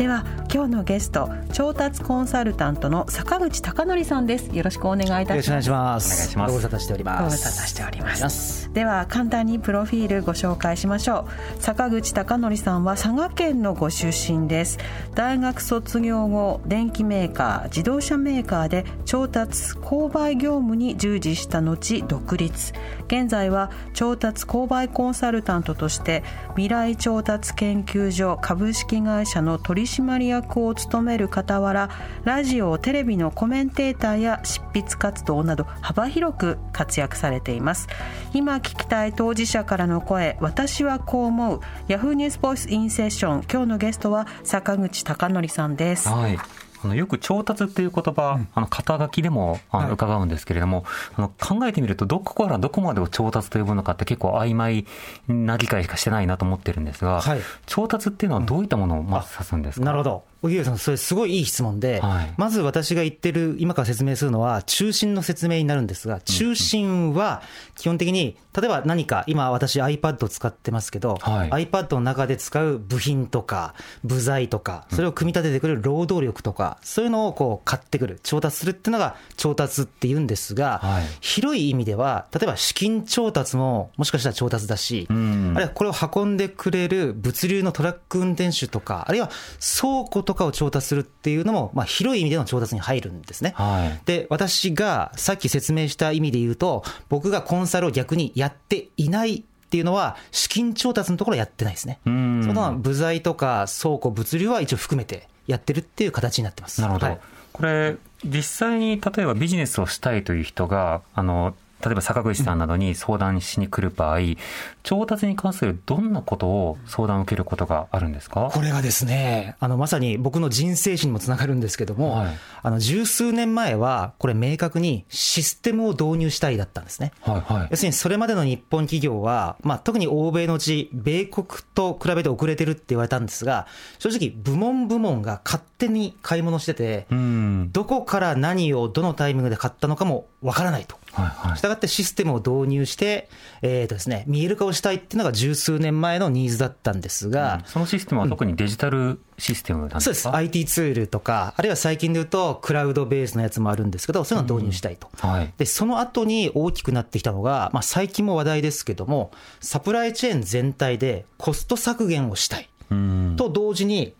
では今日のゲスト調達コンサルタントの坂口貴則さんです。よろしくお願いいたします。よろしくお願いします。ご無沙汰しております。ご無沙汰しておりますます。では簡単にプロフィールご紹介しましょう。坂口貴則さんは佐賀県のご出身です。大学卒業後電機メーカー自動車メーカーで調達購買業務に従事した後独立。現在は調達購買コンサルタントとして未来調達研究所株式会社の取締役を務める傍らラジオテレビのコメンテーターや執筆活動など幅広く活躍されています。今聞きたい当事者からの声私はこう思う。ヤフーニュースボイスインセッション。今日のゲストは坂口貴則さんです。はい。あのよく調達っていう言葉、あの肩書きでもあの伺うんですけれども、あの考えてみるとどこからどこまでを調達と呼ぶのかって結構曖昧な理解しかしてないなと思ってるんですが、はい。調達っていうのはどういったものをまず指すんですか、なるほど。荻上さん、それすごいいい質問で、はい。まず私が言ってる、今から説明するのは、中心の説明になるんですが、中心は基本的に、例えば何か、今私 iPad を使ってますけど、はい。iPad の中で使う部品とか、部材とか、それを組み立ててくれる労働力とか、そういうのをこう買ってくる、調達するっていうのが調達って言うんですが、はい。広い意味では、例えば資金調達ももしかしたら調達だし、ん。あるいはこれを運んでくれる物流のトラック運転手とか、あるいは倉庫ととかを調達するっていうのも、まあ、広い意味での調達に入るんですね。はいで、私がさっき説明した意味で言うと、僕がコンサルを逆にやっていないっていうのは、資金調達のところはやってないですね。その部材とか倉庫、物流は一応含めてやってるっていう形になってます。なるほど、はいこれ、実際に例えばビジネスをしたいという人が、あの例えば坂口さんなどに相談しに来る場合、調達に関するどんなことを相談を受けることがあるんですか？これがですね、あの、まさに僕の人生史にもつながるんですけども、はいあの、十数年前は、これ明確にシステムを導入したいだったんですね。はいはい要するにそれまでの日本企業は、まあ、特に欧米のうち、米国と比べて遅れてるって言われたんですが、正直、部門部門が勝手に買い物してて、うんどこから何をどのタイミングで買ったのかもわからないと。はいはいしたがってシステムを導入して、えーとですね、見える化をしたいっていうのが十数年前のニーズだったんですが、そのシステムは特にデジタルシステムなんですか、そうです。IT ツールとか、あるいは最近で言うと、クラウドベースのやつもあるんですけど、そういうのを導入したいと。はいで、その後に大きくなってきたのが、まあ、最近も話題ですけども、サプライチェーン全体でコスト削減をしたい。うんと同時に、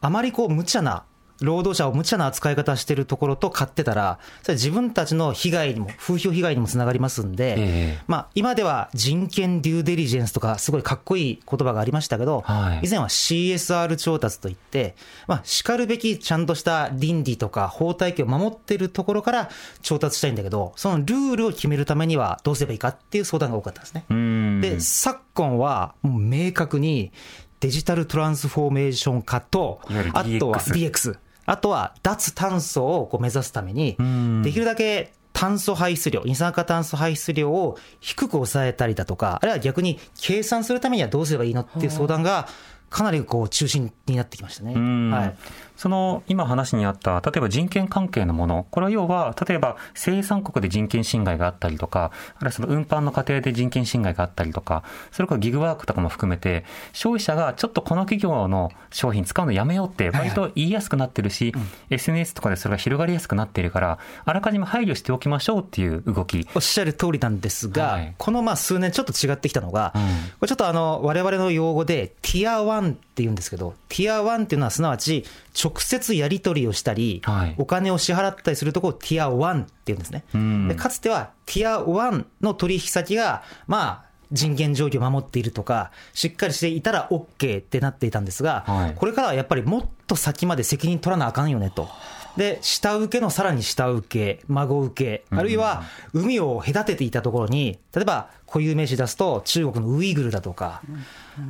あまりこう、無茶な、労働者を無茶な扱い方してるところと買ってたら、それ自分たちの被害にも、風評被害にもつながりますんで、ええ。まあ、今では人権デューデリジェンスとか、すごいかっこいい言葉がありましたけど、はい。以前は CSR 調達といって、まあ、叱るべきちゃんとした倫理とか法体系を守ってるところから調達したいんだけど、そのルールを決めるためにはどうすればいいかっていう相談が多かったんですね。うん。で、昨今はもう明確にデジタルトランスフォーメーション化とあとは DX、あとは脱炭素をこう目指すためにん、できるだけ炭素排出量、二酸化炭素排出量を低く抑えたりだとか、あるいは逆に計算するためにはどうすればいいのっていう相談が、かなりこう中心になってきましたね。んはい。その今話にあった、例えば人権関係のもの、これは要は、例えば生産国で人権侵害があったりとか、あるいはその運搬の過程で人権侵害があったりとか、それからギグワークとかも含めて、消費者がちょっとこの企業の商品使うのやめようって、割と言いやすくなってるし、SNS とかでそれが広がりやすくなっているから、あらかじめ配慮しておきましょうっていう動き。おっしゃる通りなんですが、はいこのまあ数年ちょっと違ってきたのが、うんこれちょっとあの、我々の用語で、ティア1 1って言うんですけど、ティア1っていうのはすなわち、直接やり取りをしたり、はいお金を支払ったりするとこをティア1って言うんですね。んでかつてはティア1の取引先が、まあ、人権状況を守っているとか、しっかりしていたら OK ってなっていたんですが、はいこれからはやっぱりもっと先まで責任取らなあかんよねと。で、下請けのさらに下請け、孫請け、あるいは海を隔てていたところに、例えば固有名詞出すと中国のウイグルだとか、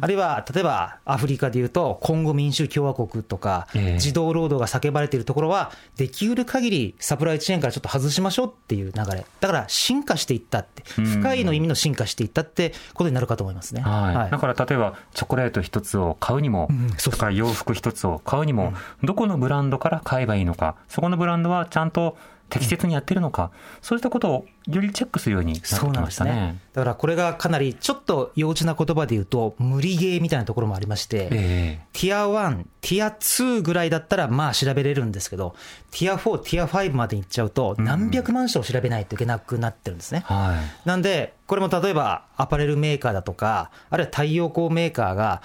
あるいは例えばアフリカでいうとコンゴ民主共和国とか、ええ。児童労働が叫ばれているところは、できうる限りサプライチェーンからちょっと外しましょうっていう流れ。だから進化していったって、深いの意味の進化していったってことになるかと思いますね。はい。だから例えばチョコレート一つを買うにも、ん。そうとか洋服一つを買うにも、どこのブランドから買えばいいのか、そこのブランドはちゃんと適切にやってるのか、そういったことをよりチェックするようになってきそうなんましたねですね。。だからこれがかなりちょっと幼稚な言葉で言うと、無理ゲーみたいなところもありまして、えティア1、ティア2ぐらいだったらまあ調べれるんですけど、ティア4、ティア5まで行っちゃうと、何百万社を調べないといけなくなってるんですねえ。はい。なんで、これも例えばアパレルメーカーだとか、あるいは太陽光メーカーが、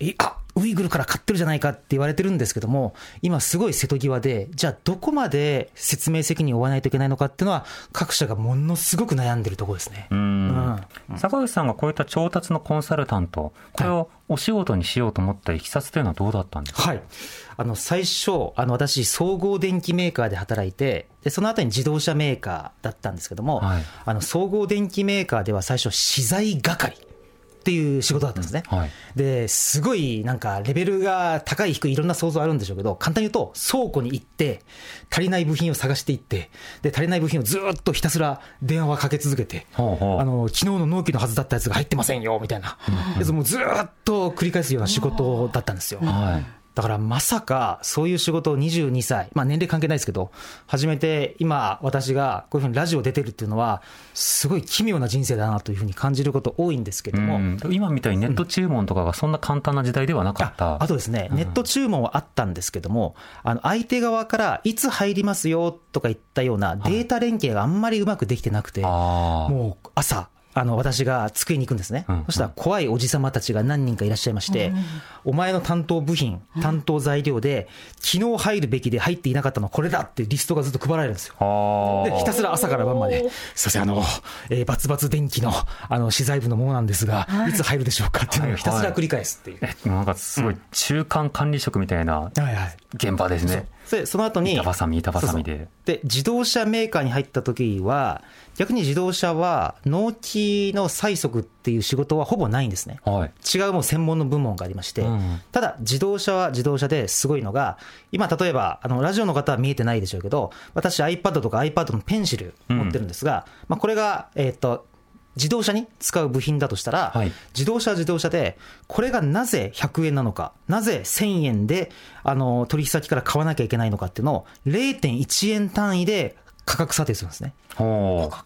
いあウイグルから買ってるじゃないかって言われてるんですけども、今すごい瀬戸際で、じゃあどこまで説明責任を負わないといけないのかっていうのは、各社がものすごく悩んでるところですね。うん。坂口さんがこういった調達のコンサルタント、これをお仕事にしようと思ったいきさつというのはどうだったんですか、はい。あの、最初、あの、私、総合電機メーカーで働いて、で、その後に自動車メーカーだったんですけども、はい。あの、総合電機メーカーでは最初、資材係っていう仕事だったんですね。はいで、すごい、なんか、レベルが高い低いいろんな想像あるんでしょうけど、簡単に言うと、倉庫に行って、足りない部品を探していって、で、足りない部品をずーっとひたすら電話をかけ続けて、ほうほうあの、昨日の納期のはずだったやつが入ってませんよ、みたいな。やつもうずーっと繰り返すような仕事だったんですよ。はい。だからまさかそういう仕事を22歳、まあ年齢関係ないですけど、始めて今私がこういうふうにラジオ出てるっていうのは、すごい奇妙な人生だなというふうに感じること多いんですけども、うん。今みたいにネット注文とかがそんな簡単な時代ではなかった。ああとですね、ネット注文はあったんですけども、あの相手側からいつ入りますよとか言ったようなデータ連携があんまりうまくできてなくて、もう朝、あの私が机に行くんですね、うんそしたら怖いおじさまたちが何人かいらっしゃいまして、お前の担当部品、担当材料で、昨日入るべきで入っていなかったのはこれだってリストがずっと配られるんですよ。で、ひたすら朝から晩まで、すいません、あの、えーバツバツ電気の、あの、資材部のものなんですが、い。つ入るでしょうかっていうのをひたすら繰り返すっていう。えなんかすごい中間管理職みたいなはいはい。現場ですね。で、その後に、板挟み板挟みで。で、自動車メーカーに入った時は、逆に自動車は、納期の催促っていう仕事はほぼないんですね。はい。違うもう専門の部門がありまして、うん。ただ自動車は自動車ですごいのが、今例えば、あの、ラジオの方は見えてないでしょうけど、私 iPad とか iPad のペンシル持ってるんですが、まあこれが、えっ、と、自動車に使う部品だとしたら、はい自動車は自動車で、これがなぜ100円なのか、なぜ1000円で、あの、取引先から買わなきゃいけないのかっていうのを、0.1円単位で価格査定するんですね。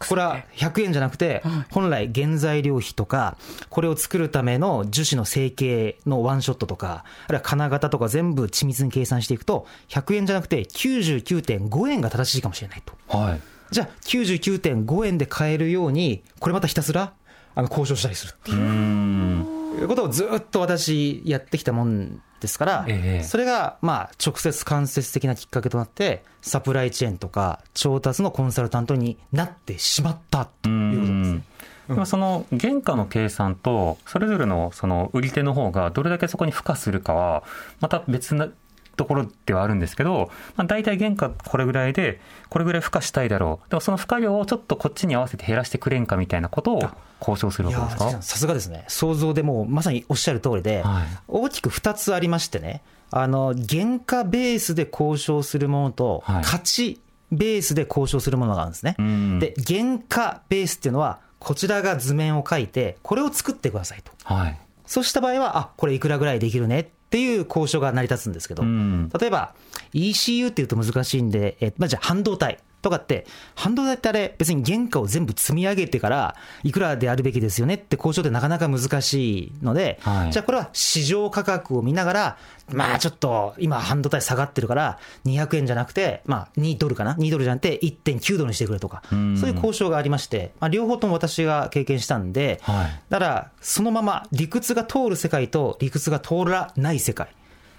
これは100円じゃなくて、本来原材料費とか、これを作るための樹脂の成形のワンショットとか、あるいは金型とか全部緻密に計算していくと、100円じゃなくて99.5円が正しいかもしれないと。はい。じゃあ99.5円で買えるように、これまたひたすらあの交渉したりするっていううーん。いうことをずっと私やってきたもんですから、ええそれがまあ直接間接的なきっかけとなって、サプライチェーンとか調達のコンサルタントになってしまったということですね。でもその原価の計算と、それぞれのその売り手の方がどれだけそこに付加するかは、また別なところではあるんですけど、まあ、大体原価これぐらいで、これぐらい付加したいだろう。でもその付加量をちょっとこっちに合わせて減らしてくれんかみたいなことを交渉するわけですか？ーさすがですね、想像でもうまさにおっしゃる通りで、はい大きく2つありましてね、あの原価ベースで交渉するものと、はい価値ベースで交渉するものがあるんですね。うんで、原価ベースっていうのは、こちらが図面を書いて、これを作ってくださいと。はい。そうした場合は、あこれいくらぐらいできるねっていう交渉が成り立つんですけど、うん。例えば ECU っていうと難しいんで、えまあ、じゃあ半導体、とかって、半導体ってあれ、別に原価を全部積み上げてから、いくらであるべきですよねって交渉ってなかなか難しいので、はい。じゃあこれは市場価格を見ながら、まあちょっと今、半導体下がってるから、200円じゃなくて、まあ2ドルかな、2ドルじゃなくて1.9ドルにしてくれとか、そういう交渉がありまして、まあ、両方とも私が経験したんで、はい。だから、そのまま理屈が通る世界と理屈が通らない世界。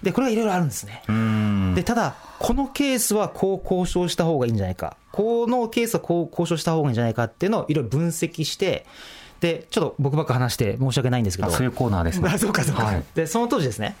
で、これはいろいろあるんですね。うんで、ただ、このケースはこう交渉した方がいいんじゃないか。このケースはこう交渉した方がいいんじゃないかっていうのをいろいろ分析して、で、ちょっと僕ばっか話して申し訳ないんですけど。あそういうコーナーですねあそうかそうか、はいで、その当時ですね、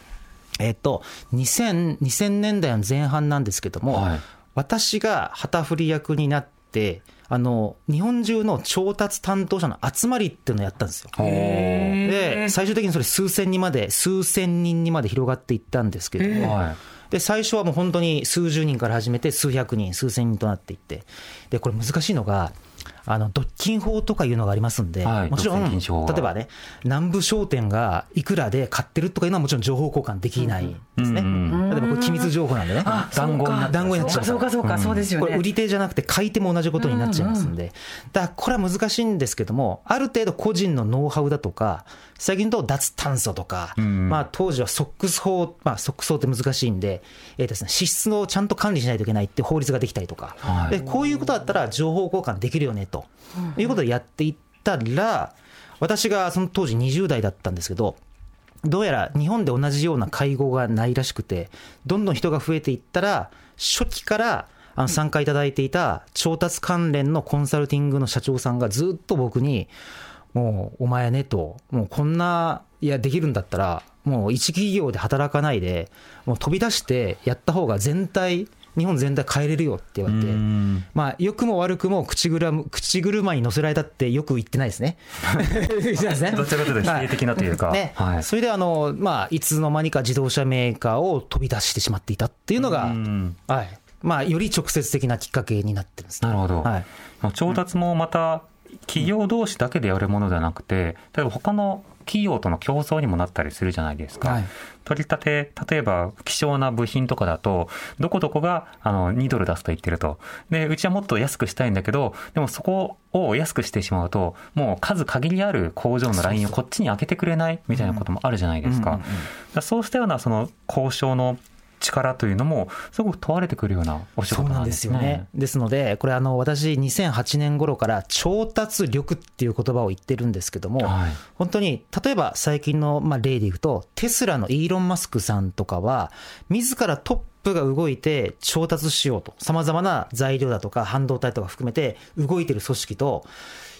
えっと、2000, 2000年代の前半なんですけども、はい私が旗振り役になって、あの、日本中の調達担当者の集まりっていうのをやったんですよ。で、最終的にそれ数千人まで、数千人にまで広がっていったんですけども、はい。で、最初はもう本当に数十人から始めて数百人、数千人となっていって、で、これ難しいのが、あの、独禁法とかいうのがありますんで、はいもちろん、例えばね、南部商店がいくらで買ってるとかいうのはもちろん情報交換できないですね。うん例えばこれ機密情報なんでね。談合になっちゃう談合になっちゃうそうかそうかそうですよね。これ売り手じゃなくて買い手も同じことになっちゃいますんで、だからこれは難しいんですけども、ある程度個人のノウハウだとか、最近と脱炭素とか、んまあ当時はソックス法、まあソックス法って難しいんで、えーですね、支出をちゃんと管理しないといけないって法律ができたりとか、はい。でこういうことだったら情報交換できるよねと、ということでやっていったら、私がその当時20代だったんですけど、どうやら日本で同じような会合がないらしくて、どんどん人が増えていったら、初期からあの参加いただいていた調達関連のコンサルティングの社長さんがずっと僕に、もうお前ねと、もうこんな、いや、できるんだったら、もう一企業で働かないで、もう飛び出してやった方が全体、日本全体変えれるよって言われて、うん。まあ、良くも悪くも口車口車に乗せられたってよく言ってないですね。どちらかというと否定的なというか。ね。はい。それであの、まあ、いつの間にか自動車メーカーを飛び出してしまっていたっていうのが、うん。はい。まあ、より直接的なきっかけになってるんです。ね。なるほど、はい。まあ調達もまた企業同士だけでやるものではなくて例えば他の企業との競争にもなったりするじゃないですか、はい。取り立て例えば希少な部品とかだとどこどこがあの2ドル出すと言ってると。でうちはもっと安くしたいんだけどでもそこを安くしてしまうともう数限りある工場のラインをこっちに開けてくれないみたいなこともあるじゃないですか,、そうしたようなその交渉の力というのもすごく問われてくるようなお仕事そうなでなんんですすね。よね。ですので、これあの、私、2008年頃から調達力っていう言葉を言ってるんですけども、はい本当に、例えば最近のまあ例でいくと、テスラのイーロン・マスクさんとかは、自らトップが動いて調達しようと、様々な材料だとか半導体とか含めて動いてる組織と、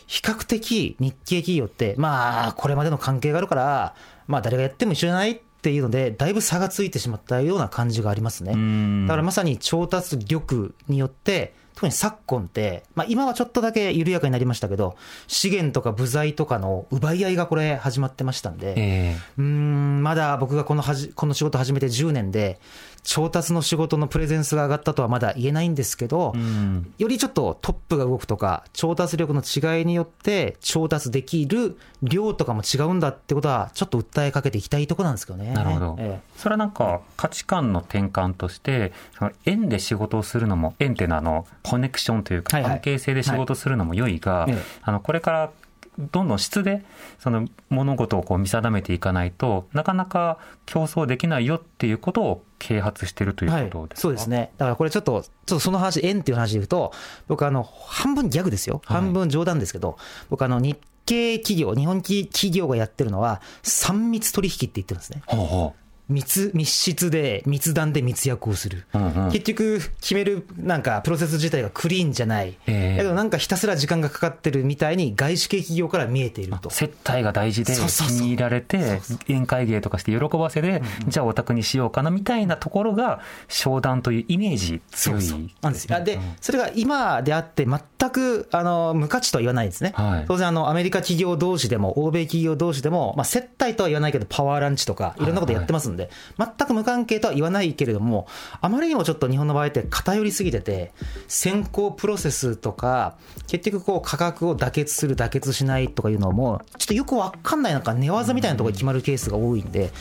比較的日系企業って、まあ、これまでの関係があるから、まあ、誰がやっても一緒じゃないっていうので、だいぶ差がついてしまったような感じがありますね。んだからまさに調達力によって、特に昨今って、まあ今はちょっとだけ緩やかになりましたけど、資源とか部材とかの奪い合いがこれ始まってましたんで、えうーん、まだ僕がこのはじこの仕事始めて10年で、調達の仕事のプレゼンスが上がったとはまだ言えないんですけど、えうん。よりちょっとトップが動くとか、調達力の違いによって調達できる量とかも違うんだってことは、ちょっと訴えかけていきたいところなんですけどね。なるほど、えそれはなんか価値観の転換としてその円で仕事をするのも円っていうのはあのコネクションというか関係性で仕事するのも良いが、ええ。あのこれからどんどん質でその物事をこう見定めていかないとなかなか競争できないよっていうことを啓発してるということですか、そうですね。だからこれちょっと、ちょっとその話、円っていう話で言うと、僕あの、半分ギャグですよ。半分冗談ですけど、僕あの、日系企業、日本企業がやってるのは、三密取引って言ってるんですね。ほうほ密、密室で、密談で密約をする。う、うんうん結局、決める、なんか、プロセス自体がクリーンじゃない。ええだけど、なんかひたすら時間がかかってるみたいに、外資系企業から見えていると。接待が大事で気に入られて宴会芸とかして喜ばせで、じゃあお宅にしようかなみたいなところが商談というイメージ強いなんですよ。あで、それが今であって、全く、あの、無価値とは言わないですね。はい当然、あの、アメリカ企業同士でも、欧米企業同士でも、まあ、接待とは言わないけど、パワーランチとか、いろんなことやってますんで、全く無関係とは言わないけれども、あまりにもちょっと日本の場合って偏りすぎてて、選考プロセスとか、結局こう、価格を妥結する、妥結しないとかいうのも、ちょっとよくわかんない、なんか寝技みたいなところで決まるケースが多いんで、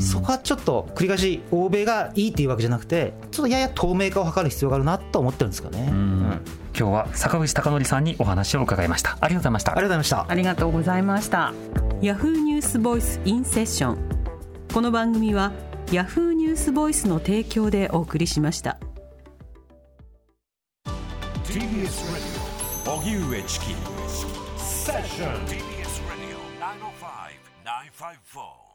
そこはちょっと、繰り返し、欧米がいいっていうわけじゃなくて、ちょっとやや透明化を図る必要があるなと思ってるんですけどね。うん。今日は坂口孝則さんにお話を伺いました。ありがとうございました。ありがとうございました。ありがとうございました。ヤフーニュースボイスインセッションこの番組はヤフーニュースボイスの提供でお送りしました。TBS Radio 荻上チキセッション TBS Radio 905 954